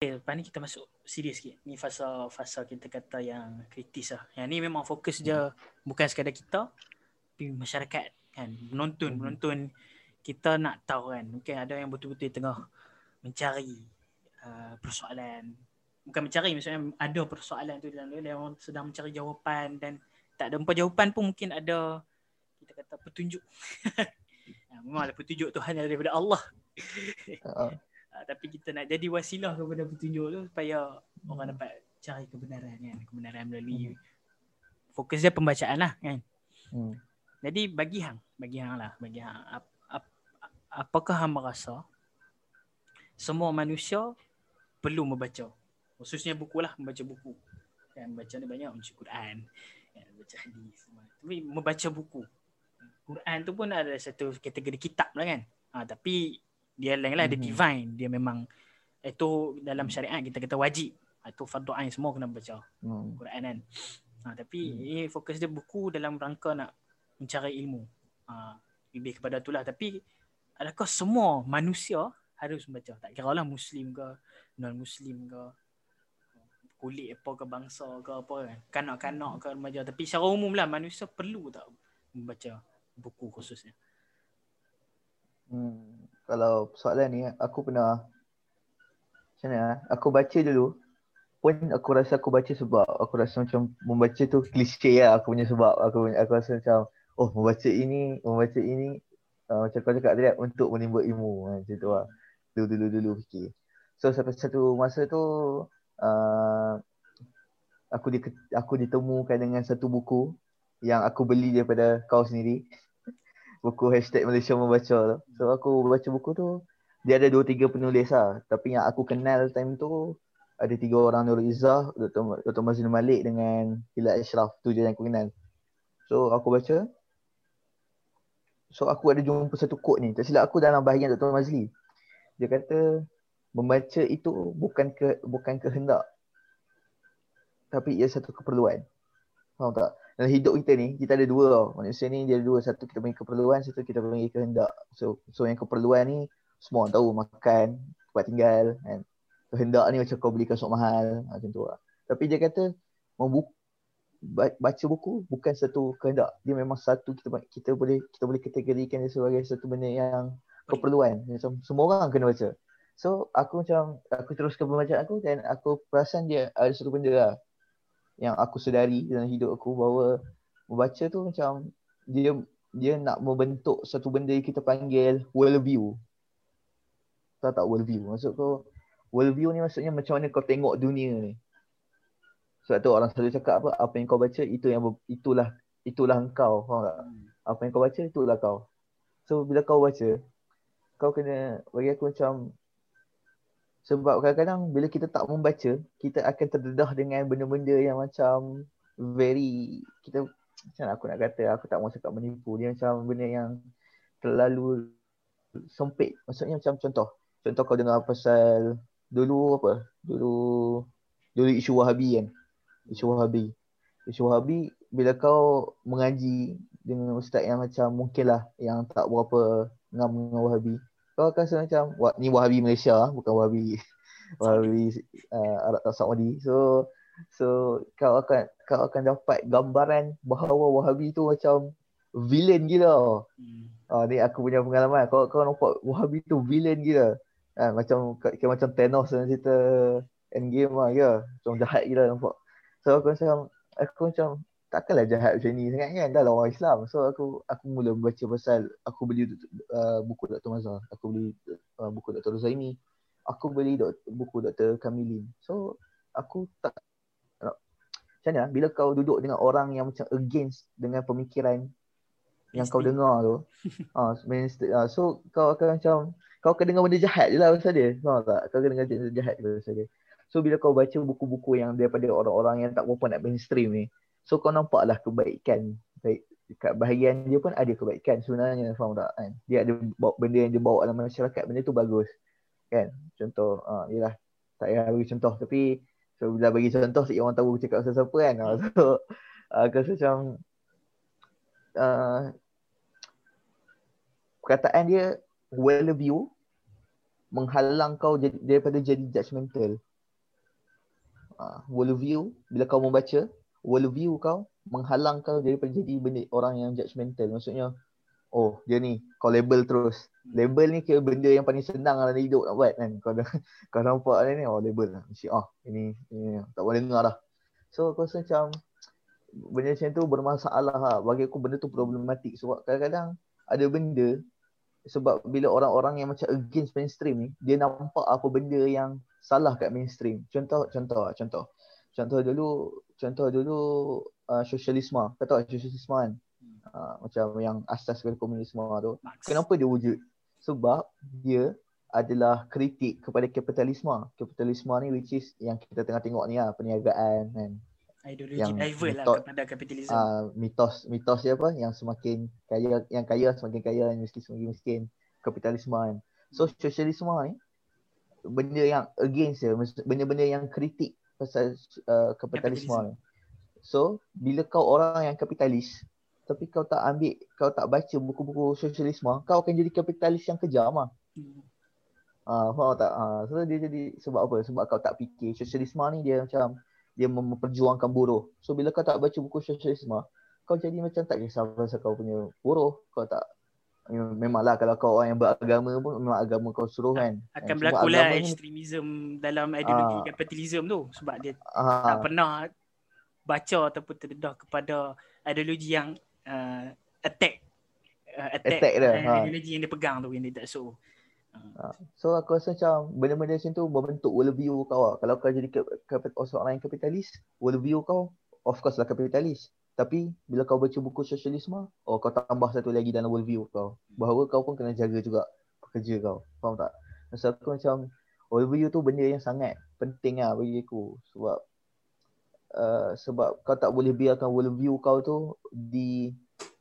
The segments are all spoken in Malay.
Okay, lepas ni kita masuk serius sikit. Ni fasa-fasa kita kata yang kritis lah. Yang ni memang fokus je bukan sekadar kita tapi masyarakat kan. Penonton, Hmm. penonton kita nak tahu kan. Mungkin ada yang betul-betul tengah mencari uh, persoalan. Bukan mencari maksudnya ada persoalan tu dalam dia. Dia orang sedang mencari jawapan dan tak ada empat jawapan pun mungkin ada kita kata petunjuk. Ya, Memanglah petunjuk Tuhan daripada Allah. Uh, tapi kita nak jadi wasilah kepada petunjuk tu supaya orang Hmm. dapat cari kebenaran kan. Kebenaran melalui fokus dia pembacaan lah kan. hmm. Jadi bagi hang, bagi hang lah, bagi hang ap, ap, apakah hang merasa semua manusia perlu membaca. Khususnya buku lah, membaca buku. Kan baca ni banyak membaca Quran, kan, baca hadis semua. Tapi membaca buku. Quran tu pun ada satu kategori kitab lah kan. Ha, tapi dia lain lah, dia Mhm. divine. Dia memang itu dalam syariat kita kata wajib. Itu fardu ain semua kena baca Hmm. Quran kan. Ha, tapi Hmm. ini fokus dia buku dalam rangka nak mencari ilmu. Ha, lebih kepada itulah. Tapi adakah semua manusia harus membaca? Tak kira lah Muslim ke, non-Muslim ke, kulit apa ke bangsa ke apa kan. Kanak-kanak ke remaja. Tapi secara umum lah manusia perlu tak membaca buku khususnya. Hmm. Kalau soalan ni aku pernah macam mana ah? aku baca dulu. Pun aku rasa aku baca sebab aku rasa macam membaca tu klise lah aku punya sebab. Aku aku rasa macam oh membaca ini membaca ini. Uh, macam kau cakap tadi untuk menimba ilmu. Uh, macam tu lah. Dulu dulu dulu fikir. So sampai satu masa tu uh, aku di, aku ditemukan dengan satu buku yang aku beli daripada kau sendiri buku hashtag Malaysia membaca tu. So aku baca buku tu dia ada dua tiga penulis lah. Tapi yang aku kenal time tu ada tiga orang Nurul Izzah, Dr. Dr. Mazlin Malik dengan Hilal Ashraf. Tu je yang aku kenal. So aku baca. So aku ada jumpa satu quote ni. Tak silap aku dalam bahagian Dr. Mazli. Dia kata membaca itu bukan ke bukan kehendak. Tapi ia satu keperluan. Faham tak? Dalam hidup kita ni, kita ada dua tau. Manusia ni dia ada dua. Satu kita panggil keperluan, satu kita panggil kehendak. So so yang keperluan ni semua orang tahu makan, tempat tinggal kan. Kehendak ni macam kau beli kasut mahal, macam tu lah. Tapi dia kata membuka baca buku bukan satu kehendak. Dia memang satu kita kita boleh kita boleh kategorikan dia sebagai satu benda yang keperluan. Macam semua orang kena baca. So aku macam aku teruskan pembacaan aku dan aku perasan dia ada satu benda lah yang aku sedari dalam hidup aku bahawa membaca tu macam dia dia nak membentuk satu benda yang kita panggil world view. Tahu tak world view? Maksud kau world view ni maksudnya macam mana kau tengok dunia ni. Sebab tu orang selalu cakap apa apa yang kau baca itu yang itulah itulah engkau, faham tak? Apa yang kau baca itulah kau. So bila kau baca kau kena bagi aku macam sebab kadang-kadang bila kita tak membaca, kita akan terdedah dengan benda-benda yang macam very kita macam aku nak kata, aku tak mahu cakap menipu. Dia macam benda yang terlalu sempit. Maksudnya macam contoh. Contoh kau dengar pasal dulu apa? Dulu dulu isu Wahabi kan. Isu Wahabi. Isu Wahabi bila kau mengaji dengan ustaz yang macam mungkinlah yang tak berapa ngam dengan Wahabi. Kau akan rasa macam wah ni Wahabi Malaysia bukan Wahabi Wahabi uh, Arab Saudi. So so kau akan kau akan dapat gambaran bahawa Wahabi tu macam villain gila. Hmm. Ah ni aku punya pengalaman. Kau kau nampak Wahabi tu villain gila. Ah, macam kira macam Thanos dalam cerita Endgame lah ya. Macam jahat gila nampak. So aku macam aku macam takkanlah jahat macam ni sangat kan dah lah orang Islam. So aku aku mula baca pasal aku beli uh, buku Dr. Mazhar. Aku beli uh, buku Dr. Zaimi. Aku beli dok, buku Dr. Kamilin. So aku tak macam mana bila kau duduk dengan orang yang macam against dengan pemikiran yang kau dengar tu ah, so kau akan macam kau akan dengar benda jahat je lah pasal dia faham tak kau akan dengar benda jahat je pasal dia so bila kau baca buku-buku yang daripada orang-orang yang tak berapa nak mainstream ni so kau nampaklah kebaikan. Baik dekat bahagian dia pun ada kebaikan sebenarnya faham tak kan? Dia ada bawa, benda yang dia bawa dalam masyarakat benda tu bagus kan? Contoh ah yalah tak payah bagi contoh tapi so bila bagi contoh sikit orang tahu cakap pasal siapa kan? So aku rasa macam uh, perkataan dia well view menghalang kau daripada jadi judgemental uh, worldview bila kau membaca worldview kau menghalang kau daripada jadi benda orang yang judgemental. Maksudnya oh dia ni kau label terus. Label ni kira benda yang paling senang dalam hidup nak buat kan. Kau kau nampak ni oh label lah. Mesti ah ini, ini tak boleh dengar dah. So aku rasa macam benda macam tu bermasalah lah. bagi aku benda tu problematik sebab kadang-kadang ada benda sebab bila orang-orang yang macam against mainstream ni dia nampak apa benda yang salah kat mainstream. Contoh contoh contoh contoh dulu contoh dulu uh, sosialisme. Kata sosialisme kan? Uh, macam yang asas kepada komunisme tu. Kenapa dia wujud? Sebab dia adalah kritik kepada kapitalisme. Kapitalisme ni which is yang kita tengah tengok ni lah perniagaan kan. Ideologi yang rival lah kepada kapitalisme. uh, mitos mitos dia apa? Yang semakin kaya yang kaya semakin kaya yang miskin semakin miskin. Kapitalisme kan. So sosialisme ni benda yang against dia benda-benda yang kritik pasal uh, kapitalisme so bila kau orang yang kapitalis tapi kau tak ambil kau tak baca buku-buku sosialisme kau akan jadi kapitalis yang kejam ah hmm. ah faham tak? Ah so dia jadi sebab apa? Sebab kau tak fikir. Sosialisme ni dia macam dia memperjuangkan buruh. So bila kau tak baca buku sosialisme kau jadi macam tak kisah pasal kau punya buruh. Kau tak memanglah kalau kau orang yang beragama pun memang agama kau suruh kan akan berlaku lah ekstremism dalam ideologi aa, kapitalisme tu sebab dia aa, tak pernah baca ataupun terdedah kepada ideologi yang uh, attack uh, attack, attack dia, uh, ideologi yang dia pegang tu yang dia tak suruh. Uh. So aku rasa macam benda-benda macam tu membentuk worldview kau lah. Kalau kau jadi seorang yang kapitalis, worldview kau of course lah kapitalis. Tapi bila kau baca buku sosialisme, oh kau tambah satu lagi dalam worldview kau. Bahawa kau pun kena jaga juga pekerja kau. Faham tak? So aku macam worldview tu benda yang sangat penting lah bagi aku. Sebab Uh, sebab kau tak boleh biarkan worldview kau tu di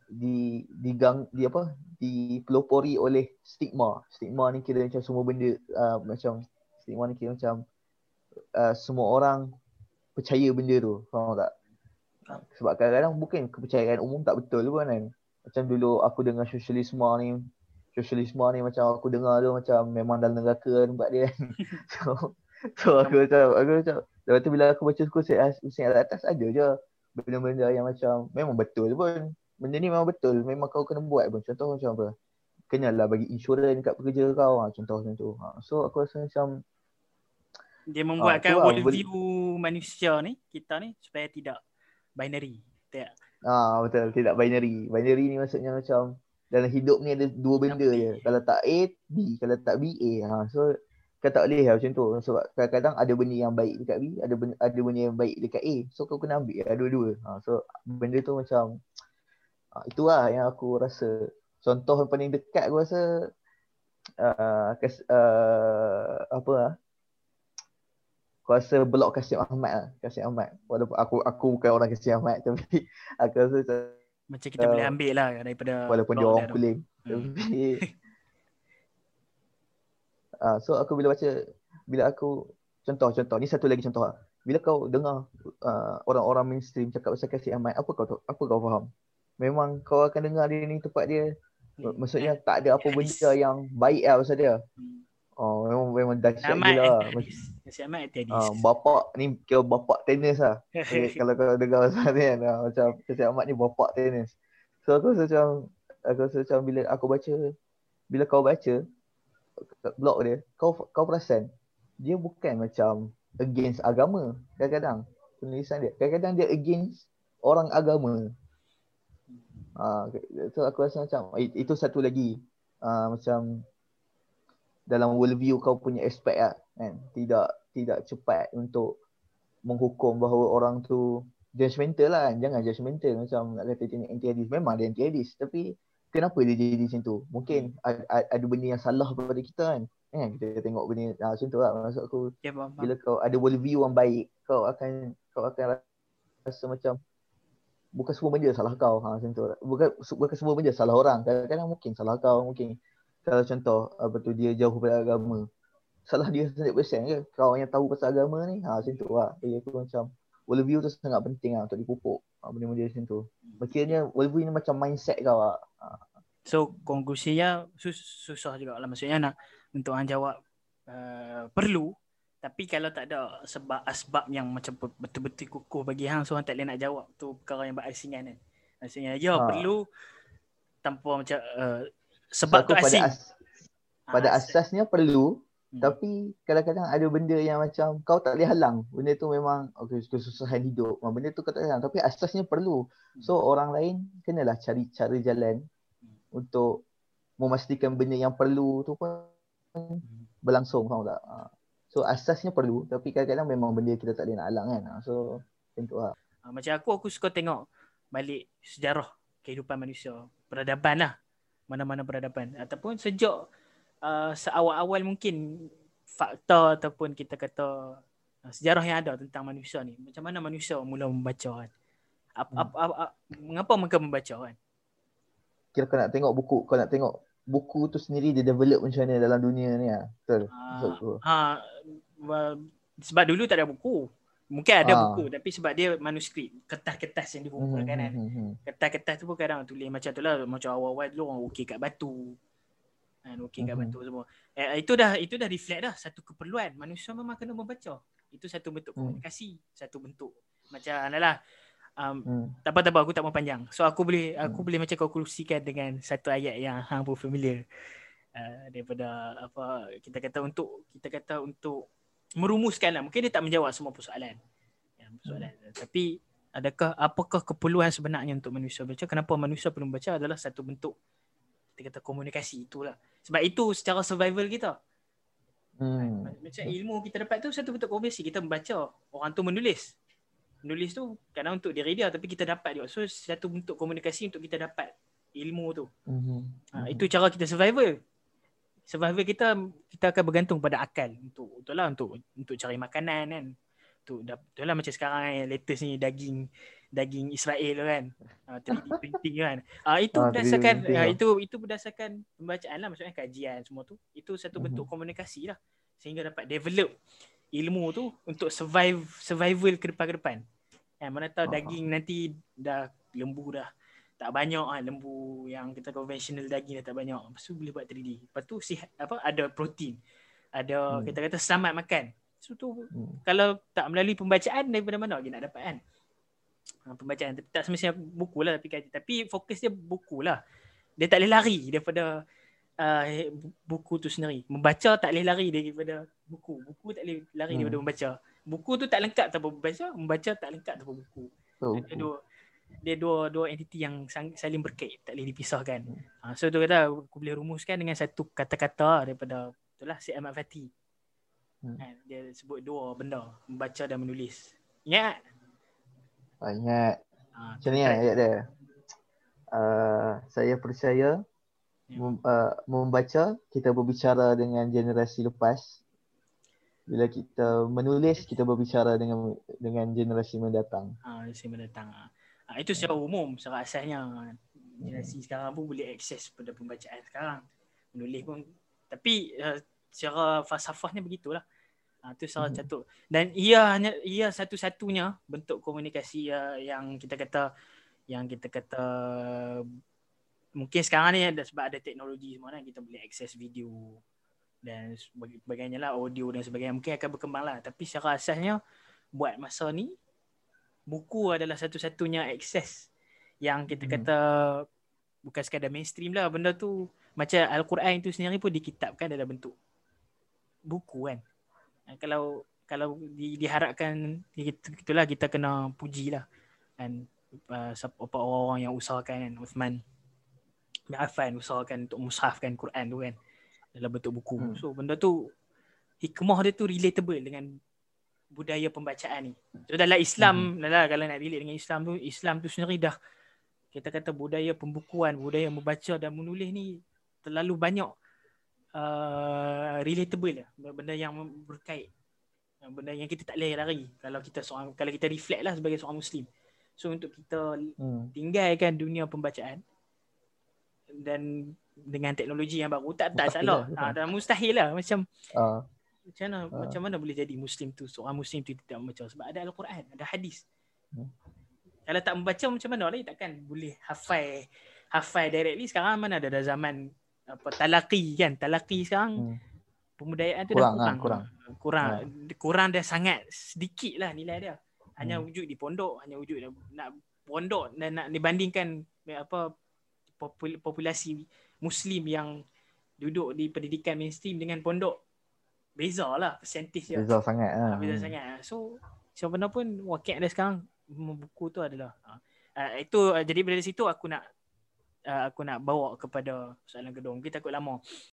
di digang di apa dipelopori oleh stigma stigma ni kira macam semua benda uh, macam stigma ni kira macam uh, semua orang percaya benda tu faham tak sebab kadang-kadang bukan kepercayaan umum tak betul pun kan macam dulu aku dengar sosialisme ni sosialisme ni macam aku dengar tu macam memang dalam neraka kan buat dia kan so, so aku macam aku macam Lepas tu bila aku baca suku Usain atas ada je benda-benda yang macam memang betul pun. Benda ni memang betul. Memang kau kena buat pun. Contoh macam apa? Kenalah bagi insurans kat pekerja kau. Ha, contoh macam tu. Ha, so aku rasa macam dia membuatkan ha, worldview lah. manusia ni, kita ni supaya tidak binary. Tak. Ah betul, tidak binary. Binary ni maksudnya macam dalam hidup ni ada dua benda je. Kalau tak A, B. Kalau tak B, A. Ha, so kau tak boleh lah macam tu sebab kadang-kadang ada benda yang baik dekat B ada benda, ada benda yang baik dekat A so kau kena ambil lah dua-dua ha, so benda tu macam ha, itulah yang aku rasa contoh yang paling dekat aku rasa uh, kes, uh, apa lah aku rasa blok Kasim Ahmad lah Kasim Ahmad walaupun aku aku bukan orang Kasim Ahmad tapi aku rasa macam kita uh, boleh ambil lah daripada walaupun dia orang kuling hmm. tapi Uh, so aku bila baca bila aku contoh contoh ni satu lagi contoh lah. Bila kau dengar uh, orang-orang mainstream cakap pasal kasih amat apa kau apa kau faham? Memang kau akan dengar dia ni tempat dia hmm. maksudnya tak ada apa benda yang baik lah pasal dia. Hmm. Oh memang memang dahsyat gila lah. Kasih amat tenis. Uh, bapak ni kira bapak tenis lah. okay, kalau kau dengar pasal dia kan uh, macam kasih amat ni bapak tenis. So aku rasa macam aku rasa macam bila aku baca bila kau baca blog dia kau kau perasan dia bukan macam against agama kadang-kadang penulisan dia kadang-kadang dia against orang agama ah uh, so aku rasa macam itu satu lagi uh, macam dalam worldview kau punya aspek lah kan tidak tidak cepat untuk menghukum bahawa orang tu judgmental lah kan jangan judgmental macam nak kata dia anti hadis memang dia anti hadis tapi kenapa dia jadi macam tu? Mungkin hmm. ada, ada benda yang salah pada kita kan. Eh, kita tengok benda ah, macam tu lah. Maksud aku, ya, bila kau ada worldview yang baik, kau akan kau akan rasa macam bukan semua benda salah kau. Ha, macam tu. Bukan, bukan semua benda salah orang. Kadang-kadang mungkin salah kau. Mungkin kalau contoh, apa tu, dia jauh pada agama. Salah dia 100% ke? Kau yang tahu pasal agama ni, ha, macam tu lah. Jadi aku macam, worldview tu sangat penting lah untuk dipupuk. Ha, benda-benda macam tu. Maksudnya, worldview ni macam mindset kau lah. So konklusinya sus- susah juga lah maksudnya nak untuk orang jawab uh, perlu Tapi kalau tak ada sebab asbab yang macam betul-betul kukuh bagi hang so hang tak boleh nak jawab tu perkara yang berasingan kan. Maksudnya ya ha. perlu tanpa macam uh, sebab tu asing. Pada, as, pada ha, asasnya perlu. Tapi kadang-kadang ada benda yang macam kau tak boleh halang. Benda tu memang okay, kesusahan hidup. Benda tu kau tak boleh halang. Tapi asasnya perlu. Hmm. So orang lain kenalah cari cara jalan hmm. untuk memastikan benda yang perlu tu pun hmm. berlangsung. Faham tak? Ha. So asasnya perlu. Tapi kadang-kadang memang benda kita tak boleh nak halang kan. Ha. So macam tu lah. Ha, macam aku, aku suka tengok balik sejarah kehidupan manusia. Peradaban lah. Mana-mana peradaban. Ataupun sejak uh, seawal-awal mungkin fakta ataupun kita kata uh, sejarah yang ada tentang manusia ni. Macam mana manusia mula membaca kan? Ap, ap, ap, ap, mengapa mereka membaca kan? Kira kau nak tengok buku, kau nak tengok buku tu sendiri dia develop macam mana dalam dunia ni lah. Betul. Uh, uh, sebab dulu tak ada buku. Mungkin ada ha. buku tapi sebab dia manuskrip, kertas-kertas yang dikumpulkan hmm, kan. Hmm, hmm, kertas-kertas tu pun kadang tulis macam tu lah. Macam awal-awal dulu orang ukir kat batu kan okey kat bantu semua eh, itu dah itu dah reflect dah satu keperluan manusia memang kena membaca itu satu bentuk hmm. komunikasi hmm. satu bentuk macam adalah um, hmm. tak apa tak apa aku tak mau panjang so aku boleh aku hmm. boleh macam konklusikan dengan satu ayat yang hang pun familiar uh, daripada apa kita kata untuk kita kata untuk merumuskan lah mungkin dia tak menjawab semua persoalan ya, persoalan hmm. tapi adakah apakah keperluan sebenarnya untuk manusia baca kenapa manusia perlu membaca adalah satu bentuk kita kata komunikasi itulah sebab itu secara survival kita. Hmm. Macam ilmu kita dapat tu satu bentuk komunikasi. Kita membaca. Orang tu menulis. Menulis tu kadang untuk diri dia tapi kita dapat juga. So satu bentuk komunikasi untuk kita dapat ilmu tu. Hmm. Ha, itu cara kita survival. Survival kita kita akan bergantung pada akal untuk itulah untuk untuk cari makanan kan. Tu itulah macam sekarang yang latest ni daging daging Israel kan. Uh, 3D printing kan. Uh, itu ah, berdasarkan uh, itu itu berdasarkan pembacaan lah maksudnya kajian semua tu. Itu satu mm-hmm. bentuk komunikasi lah sehingga dapat develop ilmu tu untuk survive survival ke depan ke depan. Eh, mana tahu uh daging nanti dah lembu dah tak banyak ah lembu yang kita conventional daging dah tak banyak. Lepas tu boleh buat 3D. Lepas tu sihat apa ada protein. Ada hmm. kita kata selamat makan. So tu hmm. kalau tak melalui pembacaan daripada mana lagi nak dapat kan? Ha, pembacaan. Tapi tak semestinya buku lah tapi kaji tapi fokus dia buku lah. Dia tak boleh lari daripada uh, buku tu sendiri. Membaca tak boleh lari daripada buku. Buku tak boleh lari hmm. daripada membaca. Buku tu tak lengkap tanpa membaca membaca tak lengkap tanpa buku. Oh, dia dua dia dua dua entiti yang saling berkait tak boleh dipisahkan. Hmm. uh, so tu kata aku boleh rumuskan dengan satu kata-kata daripada itulah si Ahmad Fatih hmm. uh, dia sebut dua benda membaca dan menulis. Ingat banyak. Ha, Macam ni lah ayat dia. Uh, saya percaya ya. mem, uh, membaca kita berbicara dengan generasi lepas. Bila kita menulis kita berbicara dengan dengan generasi mendatang. Ah, generasi mendatang. Ha, itu secara umum, secara asasnya generasi hmm. sekarang pun boleh akses pada pembacaan sekarang. Menulis pun tapi uh, secara falsafahnya begitulah. Ha, itu salah hmm. satu. Dan ia hanya ia satu-satunya bentuk komunikasi uh, yang kita kata yang kita kata mungkin sekarang ni ada sebab ada teknologi semua kan kita boleh akses video dan sebagainya lah audio dan sebagainya mungkin akan berkembang lah tapi secara asasnya buat masa ni buku adalah satu-satunya akses yang kita hmm. kata bukan sekadar mainstream lah benda tu macam Al-Quran itu sendiri pun dikitabkan dalam bentuk buku kan kalau kalau di, diharapkan itulah kita kena puji lah kan uh, apa orang-orang yang usahakan kan Uthman bin Affan usahakan untuk mushafkan Quran tu kan dalam bentuk buku hmm. so benda tu hikmah dia tu relatable dengan budaya pembacaan ni so dalam Islam hmm. dalam kalau nak relate dengan Islam tu Islam tu sendiri dah kita kata budaya pembukuan budaya membaca dan menulis ni terlalu banyak uh, relatable lah. Benda yang berkait. Benda yang kita tak boleh lari. Kalau kita seorang kalau kita reflect lah sebagai seorang muslim. So untuk kita hmm. tinggalkan dunia pembacaan dan dengan teknologi yang baru tak tak salah. lah, ha, mustahil lah. Macam uh. macam mana uh. macam mana boleh jadi muslim tu? Seorang muslim tu tidak membaca. Sebab ada al-Quran ada hadis. Hmm. kalau tak membaca macam mana? Lagi takkan boleh hafal hafal directly. Sekarang mana ada dah zaman apa talaqi kan talaqi sekarang hmm. pembudayaan tu Kurang, dah ah, kurang. kurang. Kurang kurang dah sangat sedikit lah nilai dia. Hanya Hmm. wujud di pondok, hanya wujud nak, nak pondok dan nak dibandingkan apa popul- populasi muslim yang duduk di pendidikan mainstream dengan pondok beza lah percentage dia. Beza sangat Ah, ah. beza sangat. So siapa pun wakil dia sekarang buku tu adalah ah, ah, itu ah, jadi dari situ aku nak ah, aku nak bawa kepada soalan kedua. Mungkin takut lama.